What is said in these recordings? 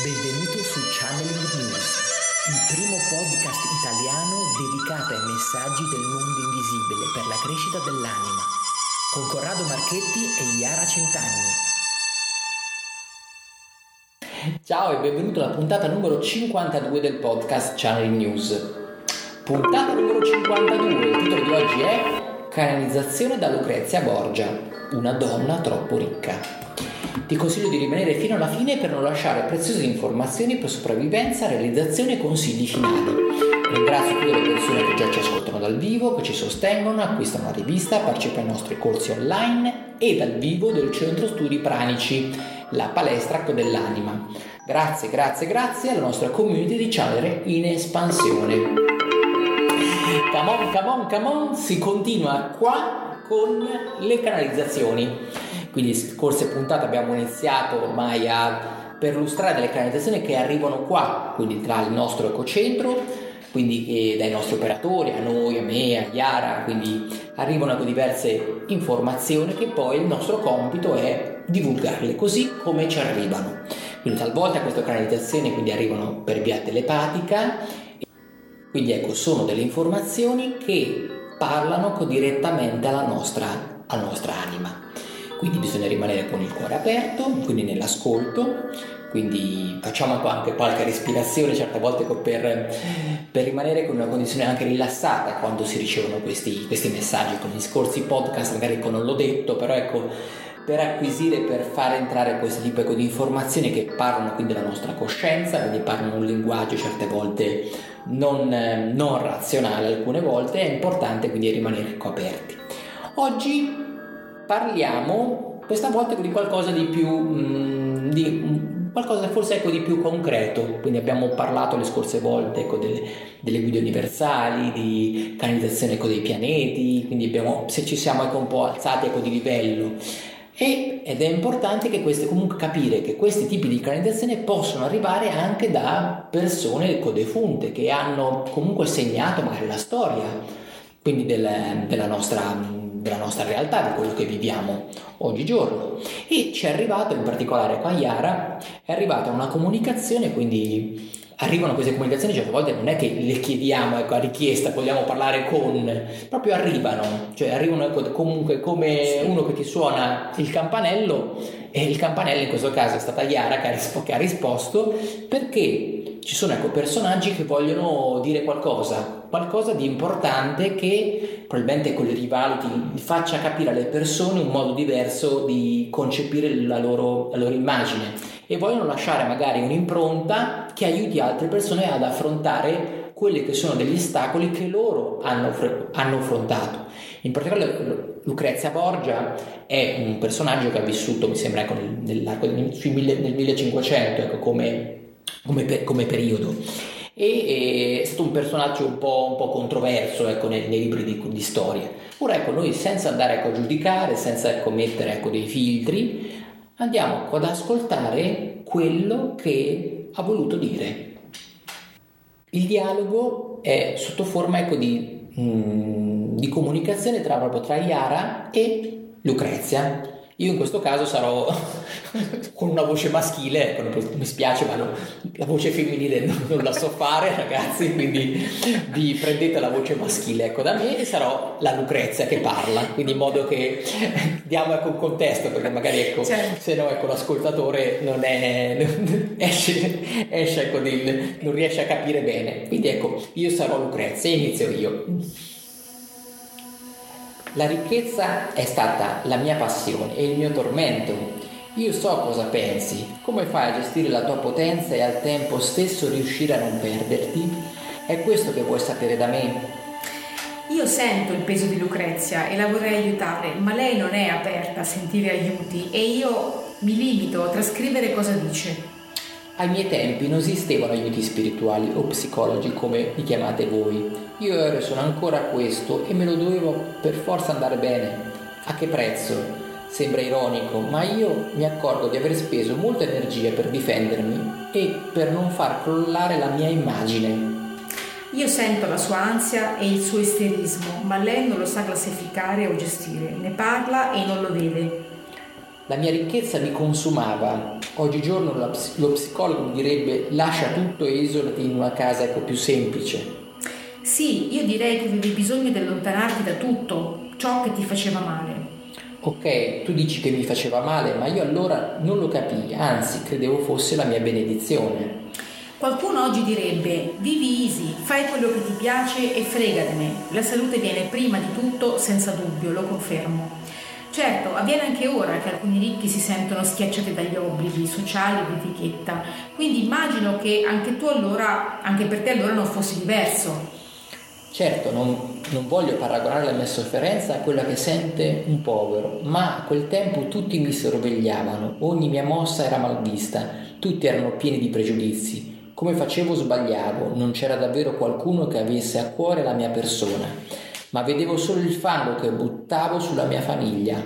Benvenuto su Channeling News, il primo podcast italiano dedicato ai messaggi del mondo invisibile per la crescita dell'anima, con Corrado Marchetti e Iara Centanni. Ciao e benvenuto alla puntata numero 52 del podcast Channeling News. Puntata numero 52, il titolo di oggi è Canalizzazione da Lucrezia Borgia, una donna troppo ricca. Ti consiglio di rimanere fino alla fine per non lasciare preziose informazioni per sopravvivenza, realizzazione e consigli finali. Ringrazio tutte le persone che già ci ascoltano dal vivo, che ci sostengono, acquistano la rivista, partecipano ai nostri corsi online e dal vivo del Centro Studi Pranici, la palestra dell'anima. Grazie, grazie, grazie alla nostra community di Channel in espansione. Come on, come on, come on, si continua qua con le canalizzazioni. Quindi scorse puntate abbiamo iniziato ormai a perlustrare delle canalizzazioni che arrivano qua, quindi tra il nostro ecocentro, quindi dai nostri operatori, a noi, a me, a Chiara, quindi arrivano con diverse informazioni che poi il nostro compito è divulgarle così come ci arrivano. Quindi talvolta queste canalizzazioni quindi arrivano per via telepatica, quindi ecco sono delle informazioni che parlano direttamente alla nostra, alla nostra anima. Quindi bisogna rimanere con il cuore aperto, quindi nell'ascolto, quindi facciamo anche qualche respirazione certe volte per, per rimanere con una condizione anche rilassata quando si ricevono questi, questi messaggi, con gli scorsi podcast magari ecco, non l'ho detto, però ecco per acquisire, per far entrare questo tipo di informazioni che parlano quindi della nostra coscienza, quindi parlano un linguaggio certe volte non, non razionale, alcune volte è importante quindi rimanere aperti. Oggi parliamo questa volta di qualcosa di più, mm, di qualcosa forse ecco di più concreto, quindi abbiamo parlato le scorse volte ecco, delle, delle, guide universali, di canalizzazione ecco, dei pianeti, quindi abbiamo, se ci siamo ecco, un po' alzati ecco, di livello. E, ed è importante che queste, comunque capire che questi tipi di canalizzazione possono arrivare anche da persone ecco, defunte che hanno comunque segnato magari la storia quindi del, della nostra della nostra realtà, di quello che viviamo oggigiorno. E ci è arrivato, in particolare qua Iara, è arrivata una comunicazione, quindi arrivano queste comunicazioni, certe volte non è che le chiediamo ecco, a richiesta, vogliamo parlare con, proprio arrivano, cioè arrivano ecco, comunque come uno che ti suona il campanello e il campanello in questo caso è stata Iara che ha, rispo- che ha risposto perché ci sono ecco, personaggi che vogliono dire qualcosa, qualcosa di importante che probabilmente con le rivaluti faccia capire alle persone un modo diverso di concepire la loro, la loro immagine e vogliono lasciare magari un'impronta che aiuti altre persone ad affrontare quelli che sono degli ostacoli che loro hanno, hanno affrontato. In particolare Lucrezia Borgia è un personaggio che ha vissuto, mi sembra, ecco, nell'arco del, nel 1500 ecco, come, come, come periodo e è stato un personaggio un po', un po controverso ecco, nei, nei, libri di, di, storia. Ora ecco, noi senza andare ecco, a giudicare, senza ecco, mettere ecco, dei filtri, andiamo ad ascoltare quello che ha voluto dire. Il dialogo è sotto forma ecco, di, mm, di comunicazione tra, proprio tra Iara e Lucrezia. Io in questo caso sarò con una voce maschile, ecco, mi spiace ma no, la voce femminile non, non, la so fare ragazzi, quindi vi prendete la voce maschile ecco, da me e sarò la Lucrezia che parla, quindi in modo che diamo ecco, un contesto perché magari ecco, certo. se no ecco, l'ascoltatore non è, esce, esce ecco, di, non riesce a capire bene. Quindi ecco, io sarò Lucrezia e inizio io. La ricchezza è stata la mia passione e il mio tormento. Io so cosa pensi, come fai a gestire la tua potenza e al tempo stesso riuscire a non perderti? È questo che vuoi sapere da me? Io sento il peso di Lucrezia e la vorrei aiutare, ma lei non è aperta a sentire aiuti e io mi limito a trascrivere cosa dice. Ai miei tempi non esistevano aiuti spirituali o psicologi come li chiamate voi. Io ero sono ancora questo e me lo dovevo per forza andare bene. A che prezzo? Sembra ironico, ma io mi accorgo di aver speso molta energia per difendermi e per non far crollare la mia immagine. Io sento la sua ansia e il suo isterismo, ma lei non lo sa classificare o gestire. Ne parla e non lo vede. La mia ricchezza mi consumava. Oggigiorno lo psicologo mi direbbe lascia tutto e isolati in una casa ecco, più semplice. Sì, io direi che avevi bisogno di allontanarti da tutto ciò che ti faceva male. Ok, tu dici che mi faceva male, ma io allora non lo capii, anzi credevo fosse la mia benedizione. Qualcuno oggi direbbe vivi easy, fai quello che ti piace e fregatene. La salute viene prima di tutto, senza dubbio, lo confermo. Certo, avviene anche ora che alcuni ricchi si sentono schiacciati dagli obblighi sociali di etichetta, quindi immagino che anche tu allora, anche per te allora non fosse diverso. Certo, non, non, voglio paragonare la mia sofferenza a quella che sente un povero, ma a quel tempo tutti mi sorvegliavano, ogni mia mossa era mal vista, tutti erano pieni di pregiudizi. Come facevo sbagliavo, non c'era davvero qualcuno che avesse a cuore la mia persona, ma vedevo solo il fango che buttavo sulla mia famiglia.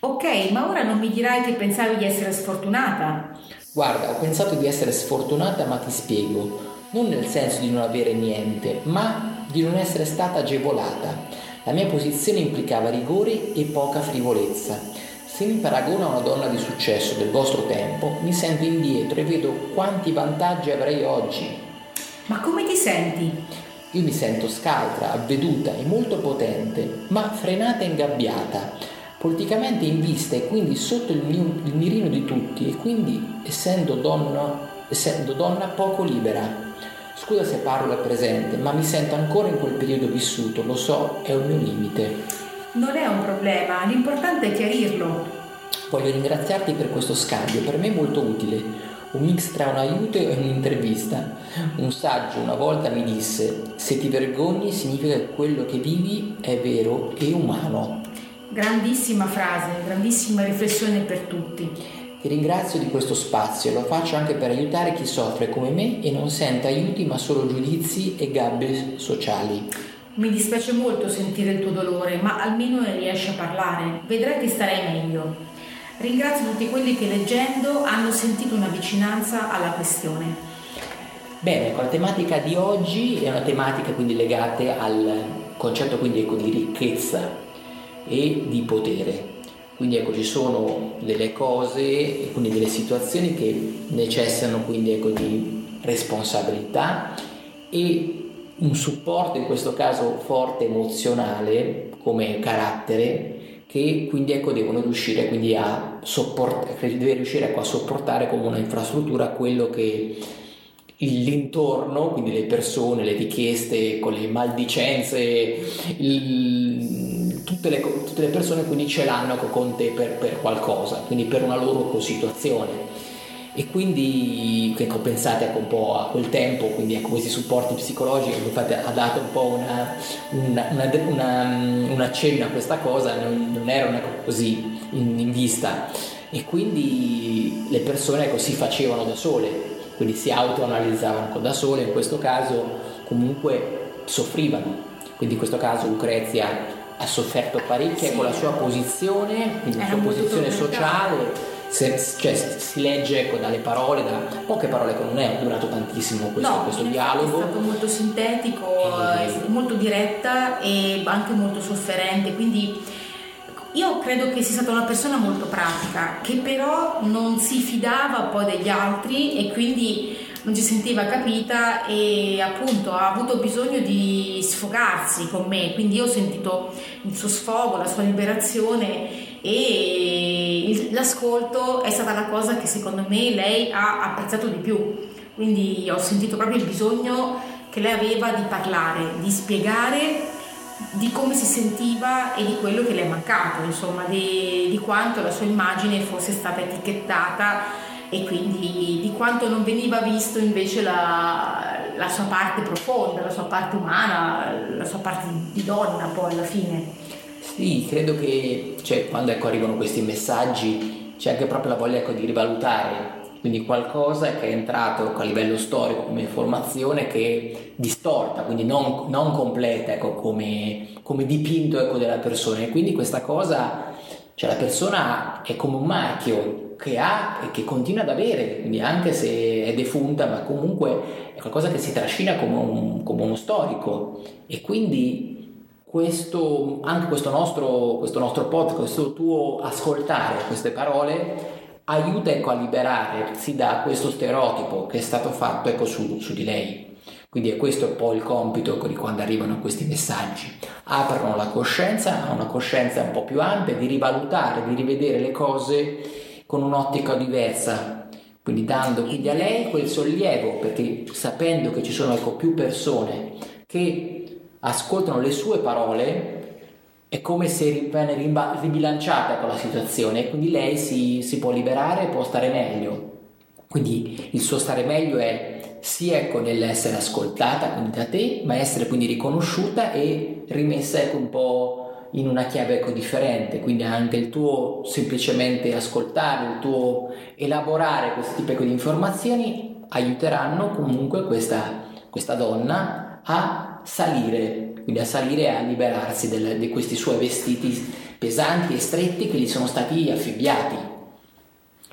Ok, ma ora non mi dirai che pensavi di essere sfortunata? Guarda, ho pensato di essere sfortunata, ma ti spiego. Non nel senso di non avere niente, ma di non essere stata agevolata. La mia posizione implicava rigore e poca frivolezza. Se mi paragono a una donna di successo del vostro tempo, mi sento indietro e vedo quanti vantaggi avrei oggi. Ma come ti senti? Io mi sento scaltra, avveduta e molto potente, ma frenata e ingabbiata, politicamente in vista e quindi sotto il, il mirino di tutti e quindi essendo donna, essendo donna poco libera. Scusa se parlo al presente, ma mi sento ancora in quel periodo vissuto, lo so, è un mio limite. Non è un problema, l'importante è chiarirlo. Voglio ringraziarti per questo scambio, per me è molto utile. Un mix tra un aiuto e un'intervista. Un saggio una volta mi disse: Se ti vergogni significa che quello che vivi è vero e umano. Grandissima frase, grandissima riflessione per tutti. Ti ringrazio di questo spazio, lo faccio anche per aiutare chi soffre come me e non sente aiuti ma solo giudizi e gabbie sociali. Mi dispiace molto sentire il tuo dolore, ma almeno riesci a parlare. Vedrai che starai meglio. Ringrazio tutti quelli che leggendo hanno sentito una vicinanza alla questione. Bene, con la tematica di oggi è una tematica quindi legata al concetto quindi ecco, di ricchezza e di potere. Quindi ecco, ci sono delle cose, quindi delle situazioni che necessitano quindi ecco, di responsabilità e un supporto in questo caso forte emozionale come carattere che quindi ecco, devono riuscire quindi a sopportare, deve riuscire ecco, a sopportare come una infrastruttura quello che l'intorno, quindi le persone, le richieste, con le maldicenze, il, tutte le, tutte le persone quindi ce l'hanno con te per, per qualcosa, quindi per una loro situazione. E quindi ecco, pensate ecco, un po' a quel tempo, quindi a questi supporti psicologici, infatti ha dato un po' una, una, una, un accenno a questa cosa, non, non erano ecco, così in, in, vista e quindi le persone ecco, si facevano da sole, quindi si autoanalizzavano da sole, in questo caso comunque soffrivano. Quindi in questo caso Lucrezia ha sofferto parecchio sì. con la sua posizione, quindi la sua posizione sociale. Se, cioè, si legge ecco, dalle parole, da poche parole che non è durato tantissimo questo, no, questo dialogo. È stato molto sintetico, e... è stato molto diretta e anche molto sofferente, quindi io credo che sia stata una persona molto pratica, che però non si fidava poi degli altri e quindi non si sentiva capita e appunto ha avuto bisogno di sfogarsi con me, quindi io ho sentito il suo sfogo, la sua liberazione e l'ascolto è stata la cosa che secondo me lei ha apprezzato di più, quindi ho sentito proprio il bisogno che lei aveva di parlare, di spiegare di come si sentiva e di quello che le è mancato, insomma, di, di quanto la sua immagine fosse stata etichettata e quindi di quanto non veniva visto invece la, la, sua parte profonda, la sua parte umana, la sua parte di donna poi alla fine. Sì, credo che cioè, quando ecco, arrivano questi messaggi c'è anche proprio la voglia ecco, di rivalutare. Quindi qualcosa che è entrato ecco, a livello storico come informazione che distorta, quindi non, non completa ecco, come, come, dipinto ecco, della persona. E quindi questa cosa, cioè la persona è come un marchio che ha e che continua ad avere, quindi anche se è defunta, ma comunque è qualcosa che si trascina come, un, come uno storico. E quindi questo, anche questo nostro, questo nostro podcast, questo tuo ascoltare queste parole aiuta ecco, a liberarsi da questo stereotipo che è stato fatto ecco, su, su di lei. Quindi è questo un po' il compito ecco, di quando arrivano questi messaggi. Aprono la coscienza a una coscienza un po' più ampia, di rivalutare, di rivedere le cose con un'ottica diversa. Quindi dando quindi a lei quel sollievo, perché sapendo che ci sono ecco, più persone che ascoltano le sue parole, è come se viene ribilanciata con la situazione quindi lei si, si può liberare può stare meglio. Quindi il suo stare meglio è sia ecco, nell'essere ascoltata quindi da te, ma essere quindi riconosciuta e rimessa ecco, un po' in una chiave ecco, differente, quindi anche il tuo semplicemente ascoltare, il tuo elaborare questo tipo di informazioni aiuteranno comunque questa, questa donna a salire, quindi a salire e a liberarsi del, di questi suoi vestiti pesanti e stretti che gli sono stati affibbiati.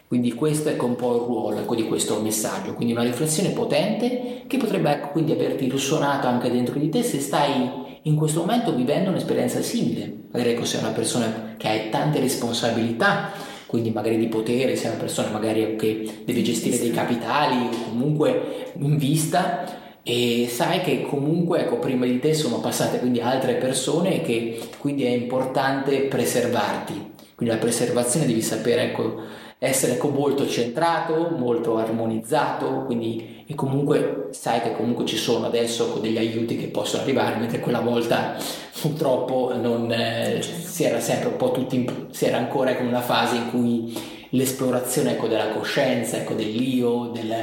Quindi questo è un po' il ruolo ecco, di questo messaggio, quindi una riflessione potente che potrebbe ecco, quindi averti risuonato anche dentro di te se stai in questo momento vivendo un'esperienza simile. Magari ecco, sei una persona che ha tante responsabilità, quindi magari di potere, sei una persona magari che deve gestire dei capitali o comunque in vista e sai che comunque ecco, prima di te sono passate quindi altre persone e che quindi è importante preservarti. Quindi la preservazione devi sapere ecco, essere ecco, molto centrato, molto armonizzato, quindi e comunque sai che comunque ci sono adesso ecco, degli aiuti che possono arrivare, mentre quella volta purtroppo non, eh, si era sempre un po' tutti, in, si era ancora ecco, in una fase in cui l'esplorazione ecco, della coscienza, ecco, dell'io, del,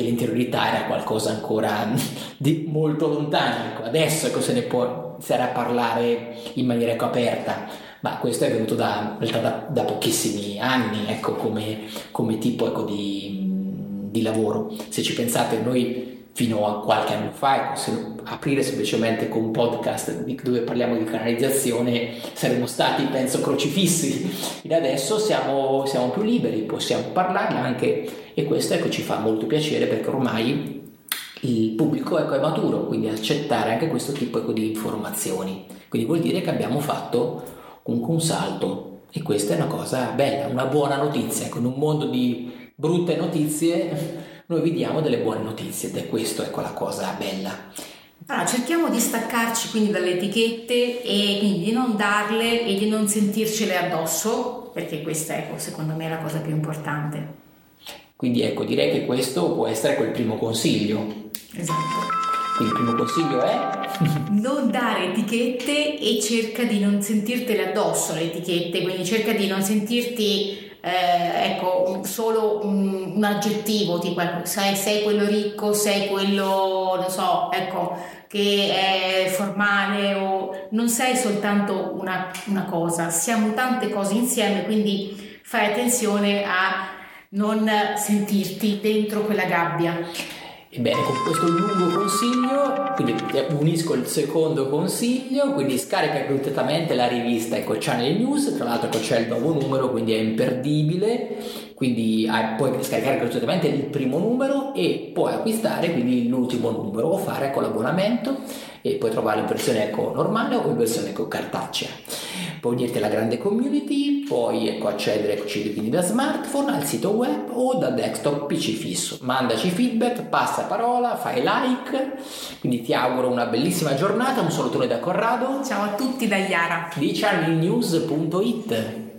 dell'interiorità era qualcosa ancora di molto lontano. Ecco. Adesso ecco, se ne può iniziare a parlare in maniera ecco, aperta ma questo è venuto da, da, da pochissimi anni ecco, come, come tipo ecco, di, di, lavoro. Se ci pensate, noi fino a qualche anno fa, ecco, se aprire semplicemente con un podcast dove parliamo di canalizzazione saremmo stati, penso, crocifissi. E adesso siamo, siamo più liberi, possiamo parlarne anche e questo ecco, ci fa molto piacere perché ormai il pubblico ecco, è maturo, quindi accettare anche questo tipo ecco, di informazioni. Quindi vuol dire che abbiamo fatto comunque un salto e questa è una cosa bella, una buona notizia. Ecco, un mondo di brutte notizie noi vi diamo delle buone notizie ed è questa ecco la cosa bella. Allora, cerchiamo di staccarci quindi dalle etichette e quindi di non darle e di non sentircele addosso, perché questa ecco, secondo me è la cosa più importante. Quindi ecco, direi che questo può essere quel primo consiglio. Esatto. Quindi il primo consiglio è non dare etichette e cerca di non sentirtele addosso le etichette, quindi cerca di non sentirti eh, ecco, solo un, un, aggettivo, tipo ecco, sei, sei quello ricco, sei quello, non so, ecco, che è formale o non sei soltanto una, una cosa, siamo tante cose insieme, quindi fai attenzione a non sentirti dentro quella gabbia. Ebbene, con questo lungo consiglio, quindi unisco il secondo consiglio, quindi scarica gratuitamente la rivista Eco Channel News, tra l'altro c'è il nuovo numero, quindi è imperdibile, quindi hai, puoi scaricare gratuitamente il primo numero e puoi acquistare quindi l'ultimo numero o fare ecco, l'abbonamento e puoi trovare in versione ecco normale o in versione ecco cartacea. Puoi unirti alla grande community, puoi ecco, accedere ecco, quindi da smartphone al sito web o da desktop PC fisso. Mandaci feedback, passa parola, fai like. Quindi ti auguro una bellissima giornata, un salutone da Corrado. Ciao a tutti da Iara di charlienews.it.